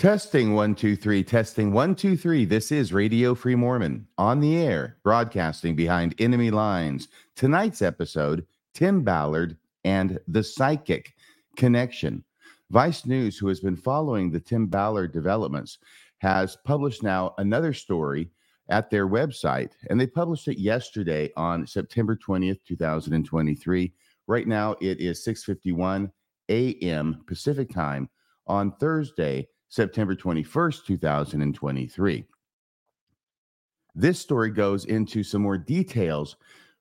Testing one, two, three, testing one, two, three. This is Radio Free Mormon on the air, broadcasting behind enemy lines. Tonight's episode Tim Ballard and the Psychic Connection. Vice News, who has been following the Tim Ballard developments, has published now another story at their website, and they published it yesterday on September 20th, 2023. Right now, it is 6:51 a.m. Pacific time on Thursday, September 21st, 2023. This story goes into some more details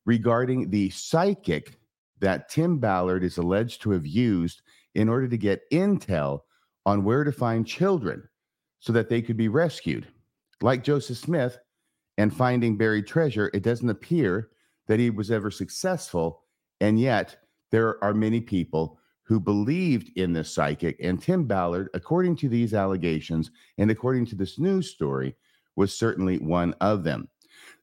regarding the psychic that Tim Ballard is alleged to have used in order to get intel on where to find children so that they could be rescued. Like Joseph Smith and finding buried treasure, it doesn't appear that he was ever successful. And yet, there are many people who believed in this psychic. And Tim Ballard, according to these allegations and according to this news story, was certainly one of them.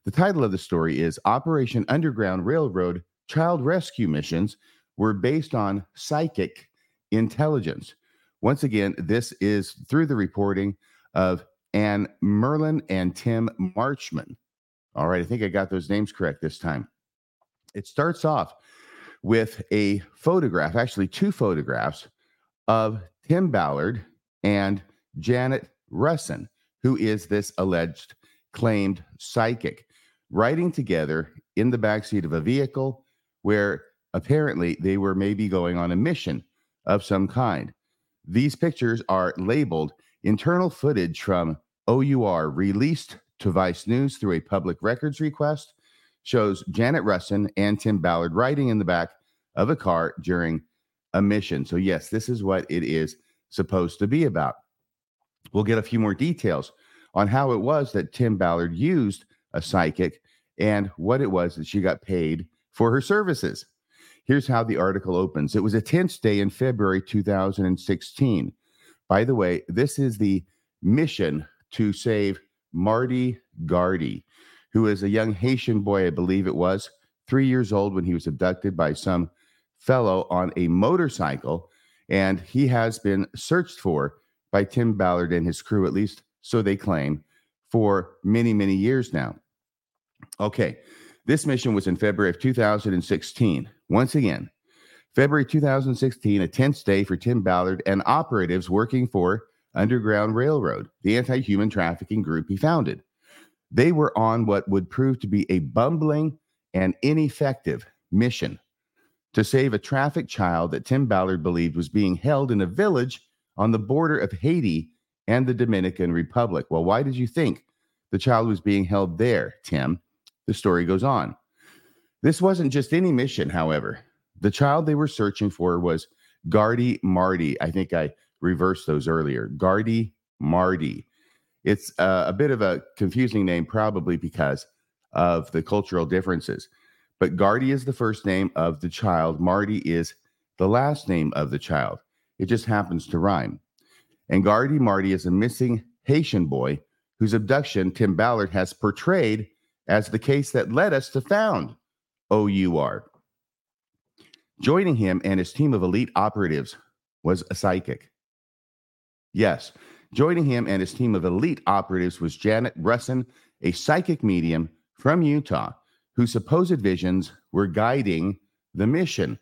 The title of the story is Operation Underground Railroad Child Rescue Missions were based on psychic intelligence. Once again, this is through the reporting of Anne Merlan and Tim Marchman. All right, I think I got those names correct this time. It starts off with a photograph, actually, two photographs of Tim Ballard and Janet Russin, who is this alleged claimed psychic, riding together in the backseat of a vehicle where apparently they were maybe going on a mission of some kind. These pictures are labeled internal footage from OUR released to Vice News through a public records request shows Janet Russin and Tim Ballard riding in the back of a car during a mission. So, yes, this is what it is supposed to be about. We'll get a few more details on how it was that Tim Ballard used a psychic and what it was that she got paid for her services. Here's how the article opens It was a tense day in February 2016. By the way, this is the mission to save Marty Gardy who is a young Haitian boy, I believe it was, three years old when he was abducted by some fellow on a motorcycle. And he has been searched for by Tim Ballard and his crew, at least so they claim, for many, many years now. Okay, this mission was in February of 2016. Once again, February 2016, a tense day for Tim Ballard and operatives working for Underground Railroad, the anti human trafficking group he founded. They were on what would prove to be a bumbling and ineffective mission to save a trafficked child that Tim Ballard believed was being held in a village on the border of Haiti and the Dominican Republic. Well, why did you think the child was being held there, Tim? The story goes on. This wasn't just any mission, however. The child they were searching for was Gardy Marty. I think I reversed those earlier. Gardy Marty. It's uh, a bit of a confusing name, probably because of the cultural differences. But Gardy is the first name of the child. Marty is the last name of the child. It just happens to rhyme. And Gardy Marty is a missing Haitian boy whose abduction Tim Ballard has portrayed as the case that led us to found OUR. Joining him and his team of elite operatives was a psychic. Yes, Joining him and his team of elite operatives was Janet Russin, a psychic medium from Utah whose supposed visions were guiding the mission.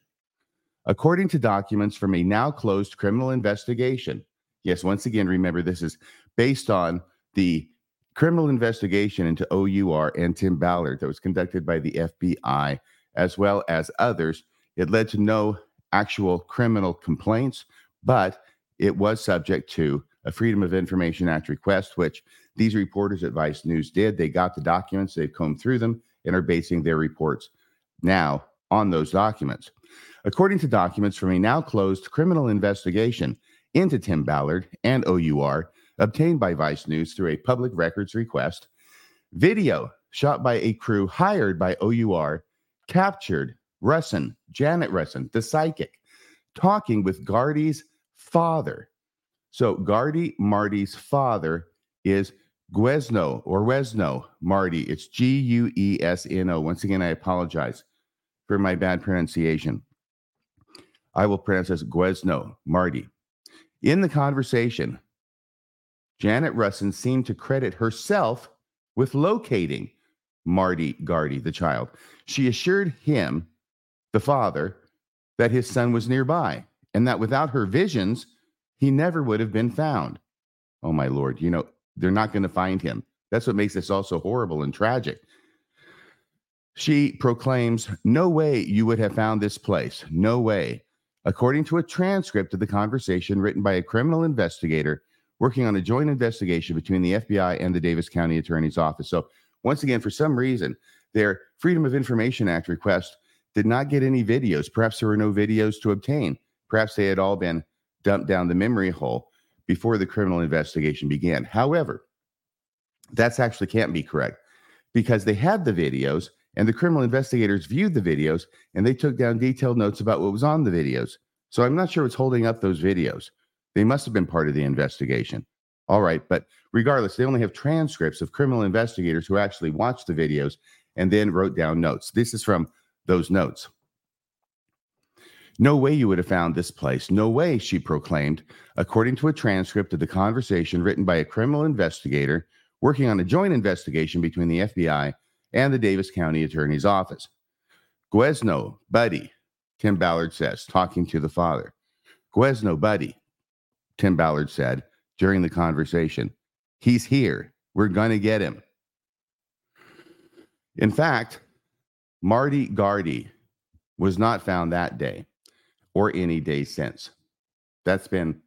According to documents from a now closed criminal investigation, yes, once again, remember this is based on the criminal investigation into OUR and Tim Ballard that was conducted by the FBI as well as others. It led to no actual criminal complaints, but it was subject to a Freedom of Information Act request, which these reporters at Vice News did. They got the documents, they've combed through them, and are basing their reports now on those documents. According to documents from a now closed criminal investigation into Tim Ballard and OUR, obtained by Vice News through a public records request, video shot by a crew hired by OUR captured Russin, Janet Russin, the psychic, talking with Gardy's father so Gardy Marty's father is Guesno or Wesno Marty. It's G U E S N O. Once again, I apologize for my bad pronunciation. I will pronounce as Guesno Marty. In the conversation, Janet Russin seemed to credit herself with locating Marty Gardy, the child. She assured him, the father, that his son was nearby and that without her visions, he never would have been found. Oh, my Lord, you know, they're not going to find him. That's what makes this all so horrible and tragic. She proclaims, No way you would have found this place. No way. According to a transcript of the conversation written by a criminal investigator working on a joint investigation between the FBI and the Davis County Attorney's Office. So, once again, for some reason, their Freedom of Information Act request did not get any videos. Perhaps there were no videos to obtain. Perhaps they had all been dumped down the memory hole before the criminal investigation began. However, that's actually can't be correct because they had the videos and the criminal investigators viewed the videos and they took down detailed notes about what was on the videos. So I'm not sure what's holding up those videos. They must have been part of the investigation. All right, but regardless, they only have transcripts of criminal investigators who actually watched the videos and then wrote down notes. This is from those notes. No way you would have found this place. No way, she proclaimed, according to a transcript of the conversation written by a criminal investigator working on a joint investigation between the FBI and the Davis County Attorney's Office. Guesno, buddy, Tim Ballard says, talking to the father. Guesno, buddy, Tim Ballard said during the conversation. He's here. We're going to get him. In fact, Marty Gardy was not found that day or any day since. That's been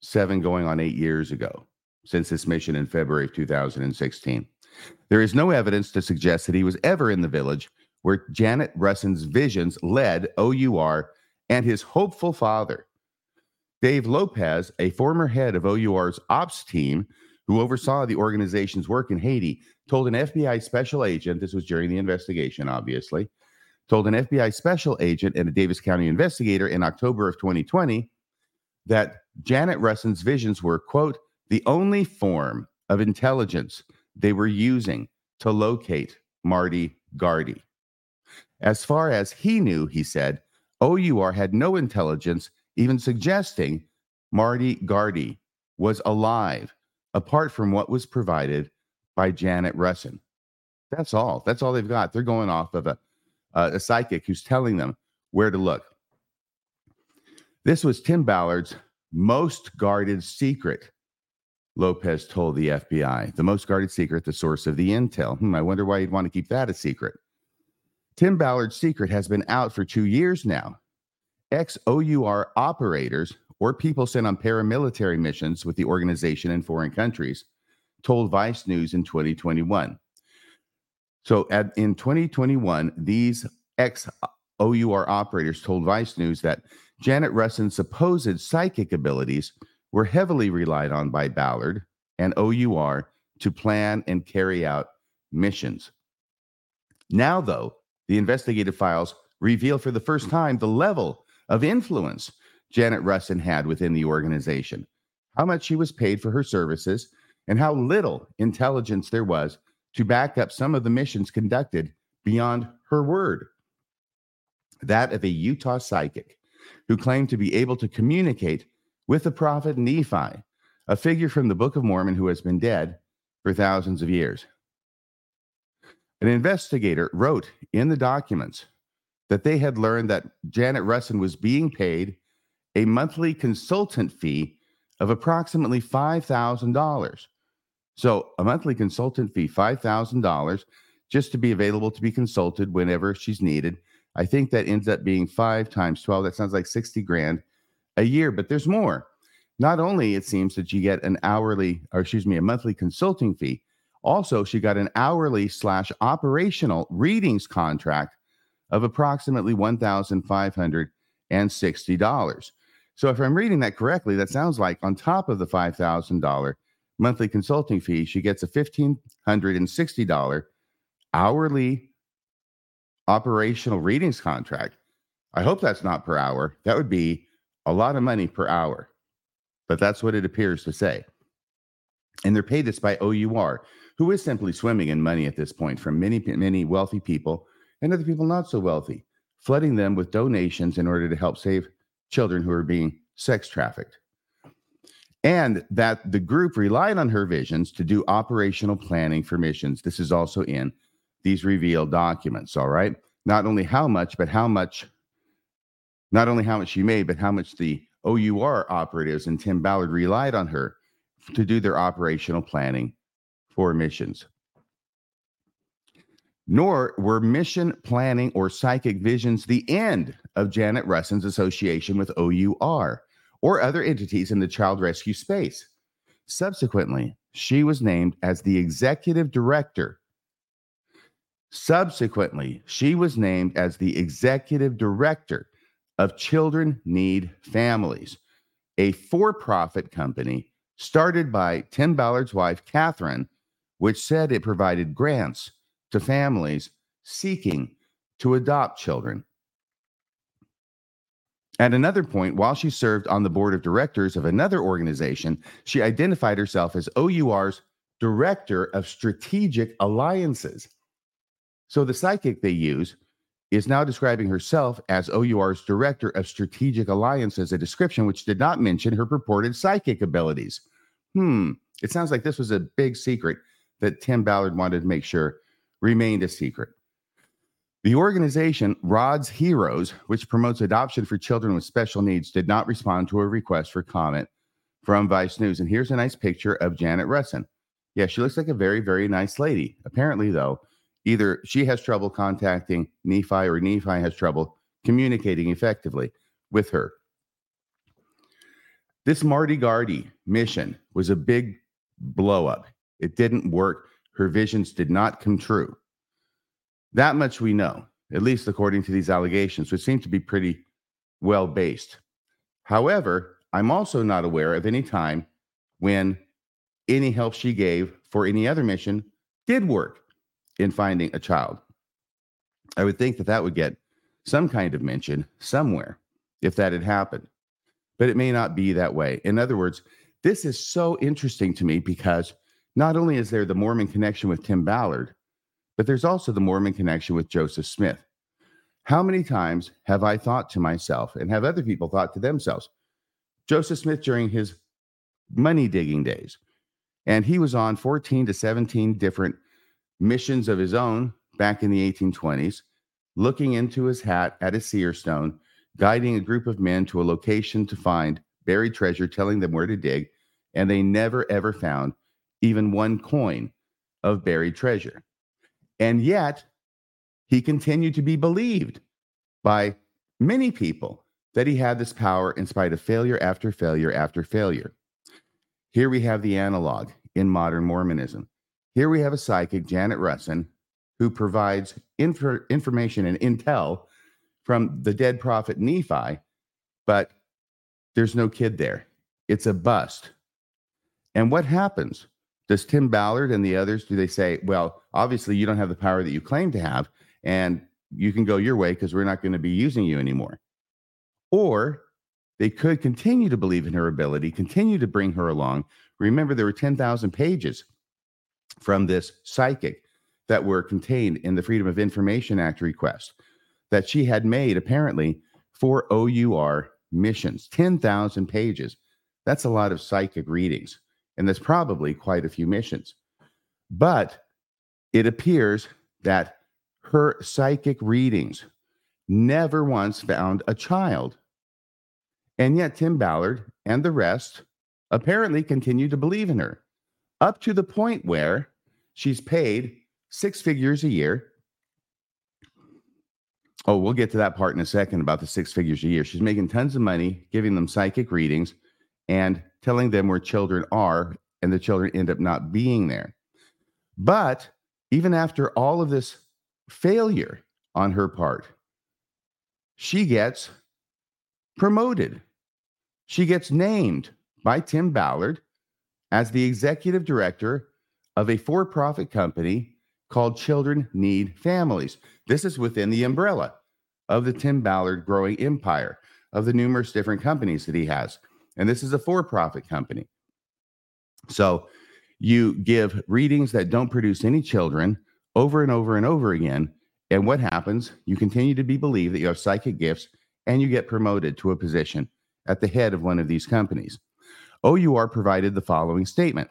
seven going on eight years ago since this mission in February of 2016. There is no evidence to suggest that he was ever in the village where Janet Russin's visions led OUR and his hopeful father. Dave Lopez, a former head of OUR's ops team who oversaw the organization's work in Haiti, told an FBI special agent, this was during the investigation, obviously, told an FBI special agent and a Davis County investigator in October of 2020 that Janet Russin's visions were, quote, the only form of intelligence they were using to locate Marty Gardy. As far as he knew, he said, OUR had no intelligence even suggesting Marty Gardy was alive, apart from what was provided by Janet Russin. That's all. That's all they've got. They're going off of a, uh, a psychic who's telling them where to look. This was Tim Ballard's most guarded secret, Lopez told the FBI. The most guarded secret, the source of the intel. Hmm, I wonder why you'd want to keep that a secret. Tim Ballard's secret has been out for two years now. Ex OUR operators or people sent on paramilitary missions with the organization in foreign countries told Vice News in 2021. So at, in 2021, these ex OUR operators told Vice News that Janet Russin's supposed psychic abilities were heavily relied on by Ballard and OUR to plan and carry out missions. Now, though, the investigative files reveal for the first time the level of influence Janet Russin had within the organization, how much she was paid for her services, and how little intelligence there was to back up some of the missions conducted beyond her word. That of a Utah psychic who claimed to be able to communicate with the prophet Nephi, a figure from the Book of Mormon who has been dead for thousands of years. An investigator wrote in the documents that they had learned that Janet Russin was being paid a monthly consultant fee of approximately $5,000. So, a monthly consultant fee, $5,000, just to be available to be consulted whenever she's needed. I think that ends up being five times 12. That sounds like 60 grand a year, but there's more. Not only it seems that you get an hourly, or excuse me, a monthly consulting fee, also she got an hourly slash operational readings contract of approximately $1,560. So if I'm reading that correctly, that sounds like on top of the $5,000 monthly consulting fee, she gets a $1,560 hourly operational readings contract. I hope that's not per hour. That would be a lot of money per hour, but that's what it appears to say. And they're paid this by OUR, who is simply swimming in money at this point from many, many wealthy people and other people not so wealthy, flooding them with donations in order to help save children who are being sex trafficked. And that the group relied on her visions to do operational planning for missions. This is also in these revealed documents, all right? Not only how much, but how much, not only how much she made, but how much the OUR operatives and Tim Ballard relied on her to do their operational planning for missions. Nor were mission planning or psychic visions the end of Janet Russon's association with OUR or other entities in the child rescue space. Subsequently, she was named as the executive director. Subsequently, she was named as the executive director of Children Need Families, a for profit company started by Tim Ballard's wife, Catherine, which said it provided grants to families seeking to adopt children. At another point, while she served on the board of directors of another organization, she identified herself as OUR's Director of Strategic Alliances. So the psychic they use is now describing herself as OUR's Director of Strategic Alliances, a description which did not mention her purported psychic abilities. Hmm, it sounds like this was a big secret that Tim Ballard wanted to make sure remained a secret. The organization Rod's Heroes, which promotes adoption for children with special needs, did not respond to a request for comment from Vice News. And here's a nice picture of Janet Russin. Yeah, she looks like a very, very nice lady. Apparently, though, either she has trouble contacting Nephi or Nephi has trouble communicating effectively with her. This Marty Gardy mission was a big blow up. It didn't work. Her visions did not come true. That much we know, at least according to these allegations, which seem to be pretty well based. However, I'm also not aware of any time when any help she gave for any other mission did work in finding a child. I would think that that would get some kind of mention somewhere if that had happened, but it may not be that way. In other words, this is so interesting to me because not only is there the Mormon connection with Tim Ballard, but there's also the Mormon connection with Joseph Smith. How many times have I thought to myself, and have other people thought to themselves, Joseph Smith during his money digging days, and he was on 14 to 17 different missions of his own back in the 1820s, looking into his hat at a seer stone, guiding a group of men to a location to find buried treasure, telling them where to dig, and they never ever found even one coin of buried treasure. And yet, he continued to be believed by many people that he had this power in spite of failure after failure after failure. Here we have the analog in modern Mormonism. Here we have a psychic, Janet Russin, who provides inf- information and intel from the dead prophet Nephi, but there's no kid there. It's a bust. And what happens? Does Tim Ballard and the others do they say, well, obviously you don't have the power that you claim to have, and you can go your way because we're not going to be using you anymore? Or they could continue to believe in her ability, continue to bring her along. Remember, there were 10,000 pages from this psychic that were contained in the Freedom of Information Act request that she had made apparently for OUR missions 10,000 pages. That's a lot of psychic readings and there's probably quite a few missions. But it appears that her psychic readings never once found a child. And yet, Tim Ballard and the rest apparently continue to believe in her up to the point where she's paid six figures a year. Oh, we'll get to that part in a second about the six figures a year. She's making tons of money giving them psychic readings and telling them where children are, and the children end up not being there. But even after all of this failure on her part, she gets promoted. She gets named by Tim Ballard as the executive director of a for profit company called Children Need Families. This is within the umbrella of the Tim Ballard growing empire of the numerous different companies that he has. And this is a for profit company. So you give readings that don't produce any children over and over and over again. And what happens? You continue to be believed that you have psychic gifts and you get promoted to a position at the head of one of these companies. OUR provided the following statement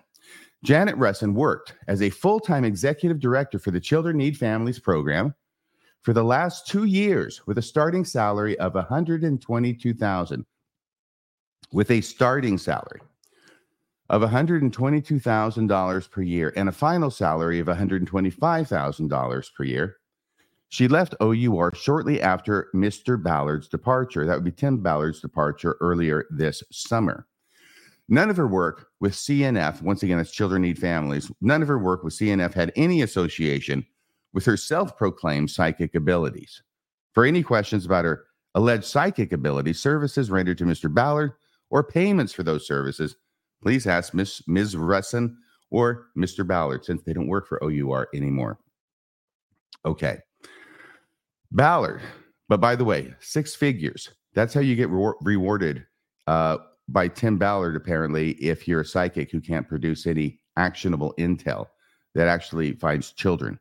Janet Russin worked as a full time executive director for the Children Need Families program for the last two years with a starting salary of 122000 with a starting salary of $122,000 per year and a final salary of $125,000 per year. She left OUR shortly after Mr. Ballard's departure. That would be Tim Ballard's departure earlier this summer. None of her work with CNF, once again, it's Children Need Families, none of her work with CNF had any association with her self proclaimed psychic abilities. For any questions about her alleged psychic abilities, services rendered to Mr. Ballard, or payments for those services, please ask Ms. Ms. Or Mr. Ballard since they don't work for OUR anymore. Okay. Ballard, but by the way, six figures. That's how you get re- rewarded uh, by Tim Ballard, apparently, if you're a psychic who can't produce any actionable intel that actually finds children.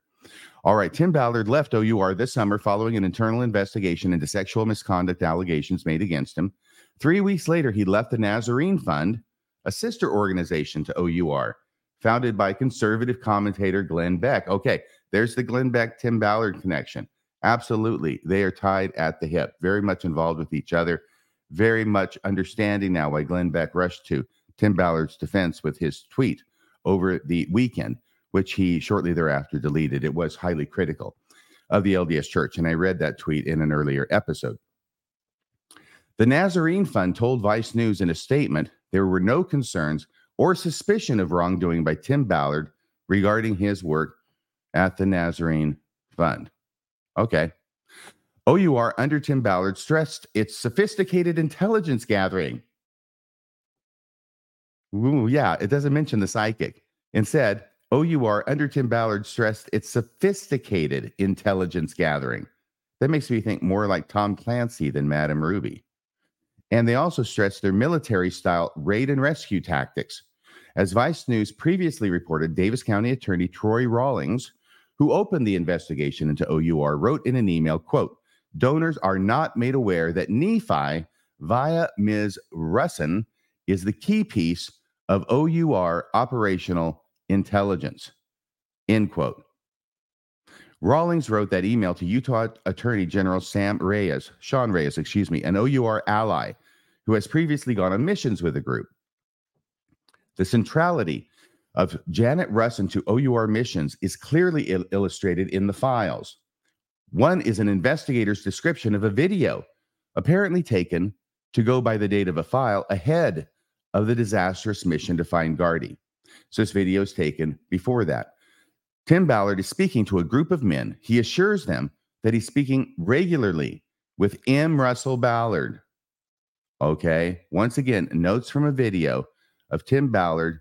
All right, Tim Ballard left OUR this summer following an internal investigation into sexual misconduct allegations made against him. Three weeks later, he left the Nazarene Fund, a sister organization to OUR, founded by conservative commentator Glenn Beck. Okay, there's the Glenn Beck Tim Ballard connection. Absolutely. They are tied at the hip, very much involved with each other very much understanding now why Glenn Beck rushed to Tim Ballard's defense with his tweet over the weekend, which he shortly thereafter deleted. It was highly critical of the LDS Church, and I read that tweet in an earlier episode. The Nazarene Fund told Vice News in a statement there were no concerns or suspicion of wrongdoing by Tim Ballard regarding his work at the Nazarene Fund. Okay. OUR under Tim Ballard stressed its sophisticated intelligence gathering. Ooh, yeah, it doesn't mention the psychic. Instead, OUR under Tim Ballard stressed its sophisticated intelligence gathering. That makes me think more like Tom Clancy than Madame Ruby. And they also stressed their military style raid and rescue tactics. As Vice News previously reported, Davis County Attorney Troy Rawlings, who opened the investigation into OUR, wrote in an email, quote, donors are not made aware that Nephi, via Ms. Russin, is the key piece of OUR operational intelligence. End quote. Rawlings wrote that email to Utah Attorney General Sam Reyes, Sean Reyes, excuse me, an OUR ally who has previously gone on missions with the group. The centrality of Janet Russin to OUR missions is clearly il- illustrated in the files. One is an investigator's description of a video apparently taken to go by the date of a file ahead of the disastrous mission to find Gardy. So this video is taken before that. Tim Ballard is speaking to a group of men. He assures them that he's speaking regularly with M. Russell Ballard. Okay. Once again, notes from a video of Tim Ballard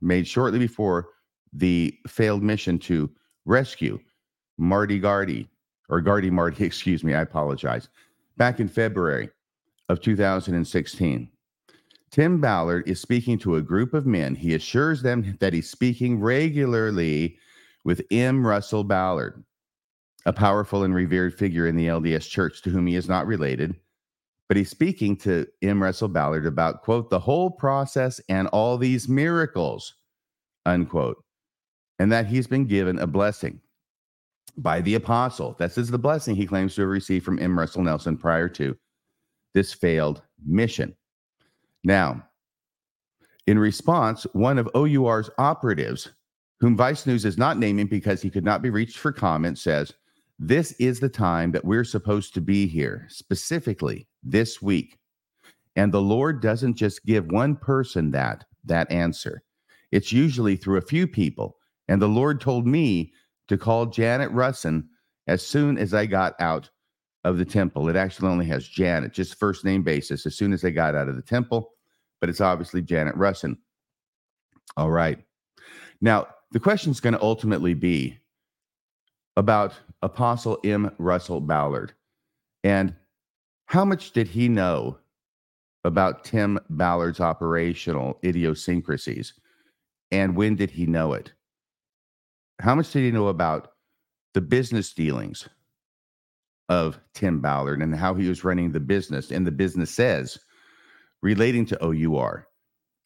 made shortly before the failed mission to rescue Marty Gardy or Gardy Marty, excuse me, I apologize, back in February of 2016. Tim Ballard is speaking to a group of men. He assures them that he's speaking regularly with M. Russell Ballard, a powerful and revered figure in the LDS church to whom he is not related. But he's speaking to M. Russell Ballard about, quote, the whole process and all these miracles, unquote, and that he's been given a blessing by the apostle. This is the blessing he claims to have received from M. Russell Nelson prior to this failed mission. Now, in response, one of OUR's operatives, whom Vice News is not naming because he could not be reached for comment, says, This is the time that we're supposed to be here, specifically this week. And the Lord doesn't just give one person that that answer. It's usually through a few people. And the Lord told me to call Janet Russin as soon as I got out of the temple. It actually only has Janet, just first name basis, as soon as I got out of the temple, but it's obviously Janet Russin. All right. Now, the question is going to ultimately be about Apostle M. Russell Ballard and how much did he know about Tim Ballard's operational idiosyncrasies and when did he know it? how much did he know about the business dealings of Tim Ballard and how he was running the business and the business says relating to OUR?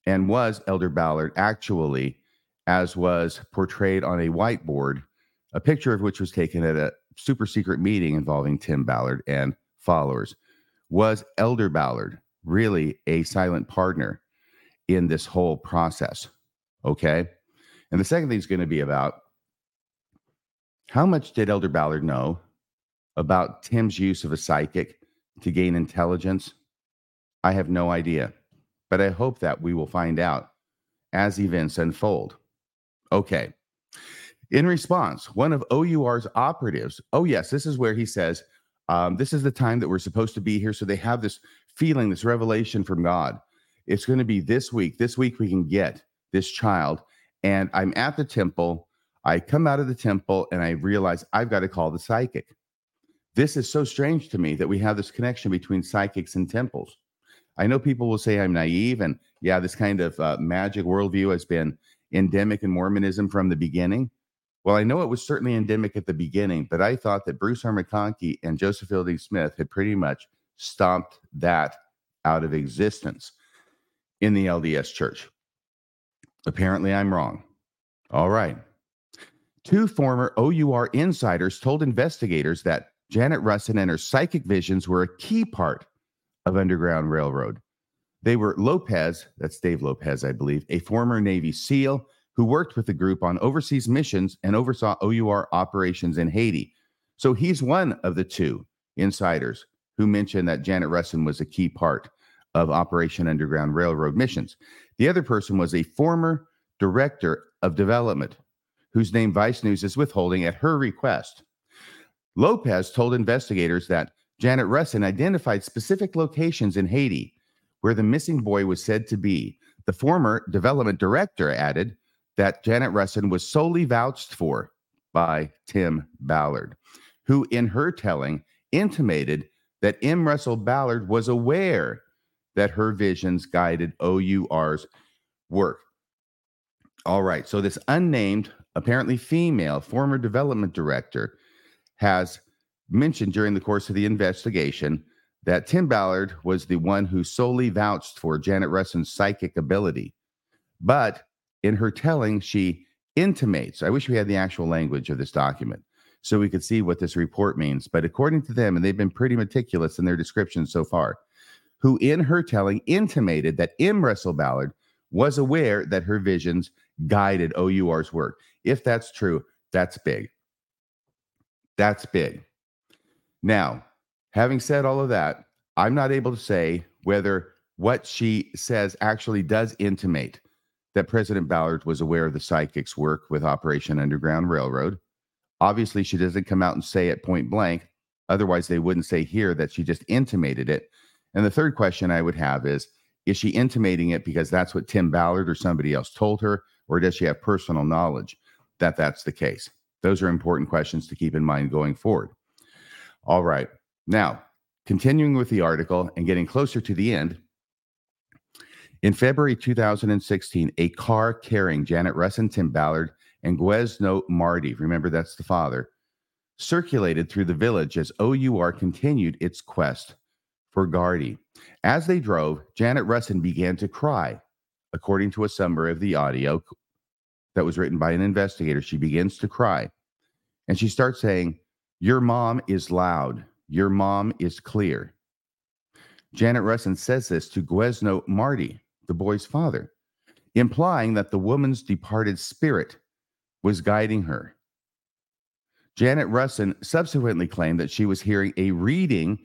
and was Elder Ballard actually, as was portrayed on a whiteboard, a picture of which was taken at a super secret meeting involving Tim Ballard and followers? Was Elder Ballard really a silent partner in this whole process? Okay. And the second thing is going to be about how much did Elder Ballard know about Tim's use of a psychic to gain intelligence? I have no idea, but I hope that we will find out as events unfold. Okay. In response, one of OUR's operatives, oh, yes, this is where he says, um, This is the time that we're supposed to be here. So they have this feeling, this revelation from God. It's going to be this week. This week we can get this child. And I'm at the temple. I come out of the temple and I realize I've got to call the psychic. This is so strange to me that we have this connection between psychics and temples. I know people will say I'm naive, and yeah, this kind of uh, magic worldview has been endemic in Mormonism from the beginning. Well, I know it was certainly endemic at the beginning, but I thought that Bruce R. McConkie and Joseph Fielding Smith had pretty much stomped that out of existence in the LDS church. Apparently, I'm wrong. All right. Two former OUR insiders told investigators that Janet Russin and her psychic visions were a key part of Underground Railroad. They were Lopez, that's Dave Lopez, I believe, a former Navy SEAL who worked with the group on overseas missions and oversaw OUR operations in Haiti. So he's one of the two insiders who mentioned that Janet Russin was a key part of Operation Underground Railroad missions. The other person was a former director of development whose name Vice News is withholding at her request. Lopez told investigators that Janet Russin identified specific locations in Haiti where the missing boy was said to be. The former development director added that Janet Russin was solely vouched for by Tim Ballard, who, in her telling, intimated that M. Russell Ballard was aware that her visions guided OUR's work. All right, so this unnamed, apparently female former development director has mentioned during the course of the investigation that Tim Ballard was the one who solely vouched for Janet Russin's psychic ability. But in her telling, she intimates, I wish we had the actual language of this document so we could see what this report means. But according to them, and they've been pretty meticulous in their description so far, who in her telling intimated that M. Russell Ballard was aware that her visions guided OUR's work. If that's true, that's big. That's big. Now, having said all of that, I'm not able to say whether what she says actually does intimate that President Ballard was aware of the psychic's work with Operation Underground Railroad. Obviously, she doesn't come out and say it point blank. Otherwise, they wouldn't say here that she just intimated it. And the third question I would have is Is she intimating it because that's what Tim Ballard or somebody else told her, or does she have personal knowledge that that's the case? Those are important questions to keep in mind going forward. All right. Now, continuing with the article and getting closer to the end, in February 2016, a car carrying Janet Russin, Tim Ballard, and Guesno Marty, remember that's the father, circulated through the village as OUR continued its quest for Gardy. As they drove, Janet Russin began to cry. According to a summary of the audio that was written by an investigator, she begins to cry. And she starts saying, Your mom is loud. Your mom is clear. Janet Russin says this to Guesno Marty, the boy's father, implying that the woman's departed spirit was guiding her. Janet Russin subsequently claimed that she was hearing a reading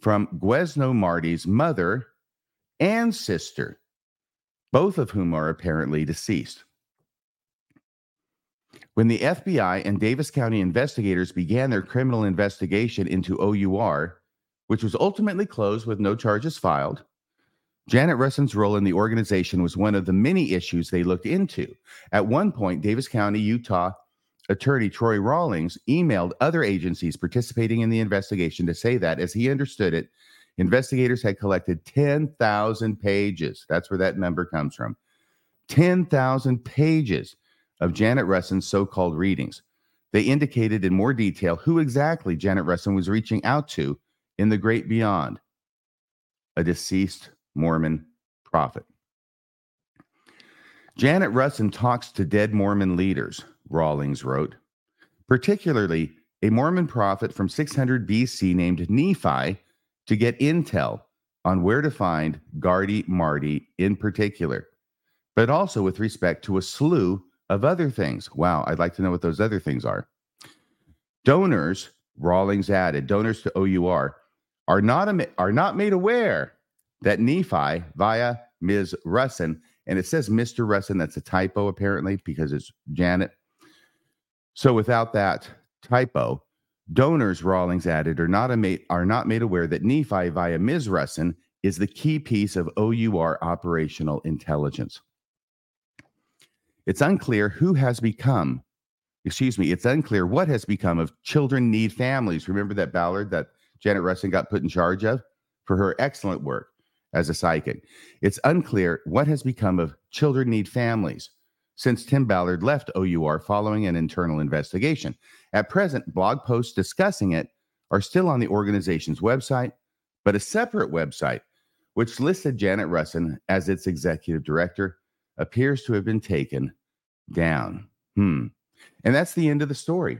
from Guesno Marty's mother and sister, both of whom are apparently deceased. When the FBI and Davis County investigators began their criminal investigation into OUR, which was ultimately closed with no charges filed, Janet Russin's role in the organization was one of the many issues they looked into. At one point, Davis County, Utah attorney Troy Rawlings emailed other agencies participating in the investigation to say that, as he understood it, investigators had collected 10,000 pages. That's where that number comes from. 10,000 pages of Janet Russin's so called readings. They indicated in more detail who exactly Janet Russin was reaching out to in the great beyond a deceased Mormon prophet. Janet Russin talks to dead Mormon leaders, Rawlings wrote, particularly a Mormon prophet from 600 BC named Nephi, to get intel on where to find Gardy Marty in particular, but also with respect to a slew of other things. Wow, I'd like to know what those other things are. Donors, Rawlings added, donors to OUR are not, are not made aware that Nephi, via Ms. Russin, and it says Mr. Russin, that's a typo apparently because it's Janet. So without that typo, donors, Rawlings added, are not, made, are not made aware that Nephi, via Ms. Russin, is the key piece of OUR operational intelligence. It's unclear who has become, excuse me, it's unclear what has become of children need families. Remember that Ballard that Janet Russin got put in charge of for her excellent work as a psychic. It's unclear what has become of children need families since Tim Ballard left OUR following an internal investigation. At present, blog posts discussing it are still on the organization's website, but a separate website, which listed Janet Russin as its executive director, appears to have been taken down. Hmm. And that's the end of the story.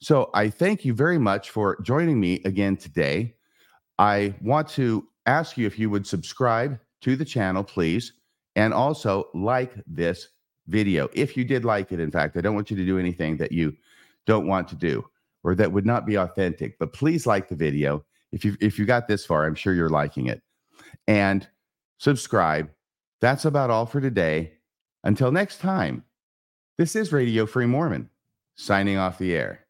So I thank you very much for joining me again today. I want to ask you if you would subscribe to the channel, please, and also like this video. If you did like it, in fact, I don't want you to do anything that you don't want to do or that would not be authentic, but please like the video. If you if you got this far, I'm sure you're liking it. And subscribe. That's about all for today. Until next time, this is Radio Free Mormon signing off the air.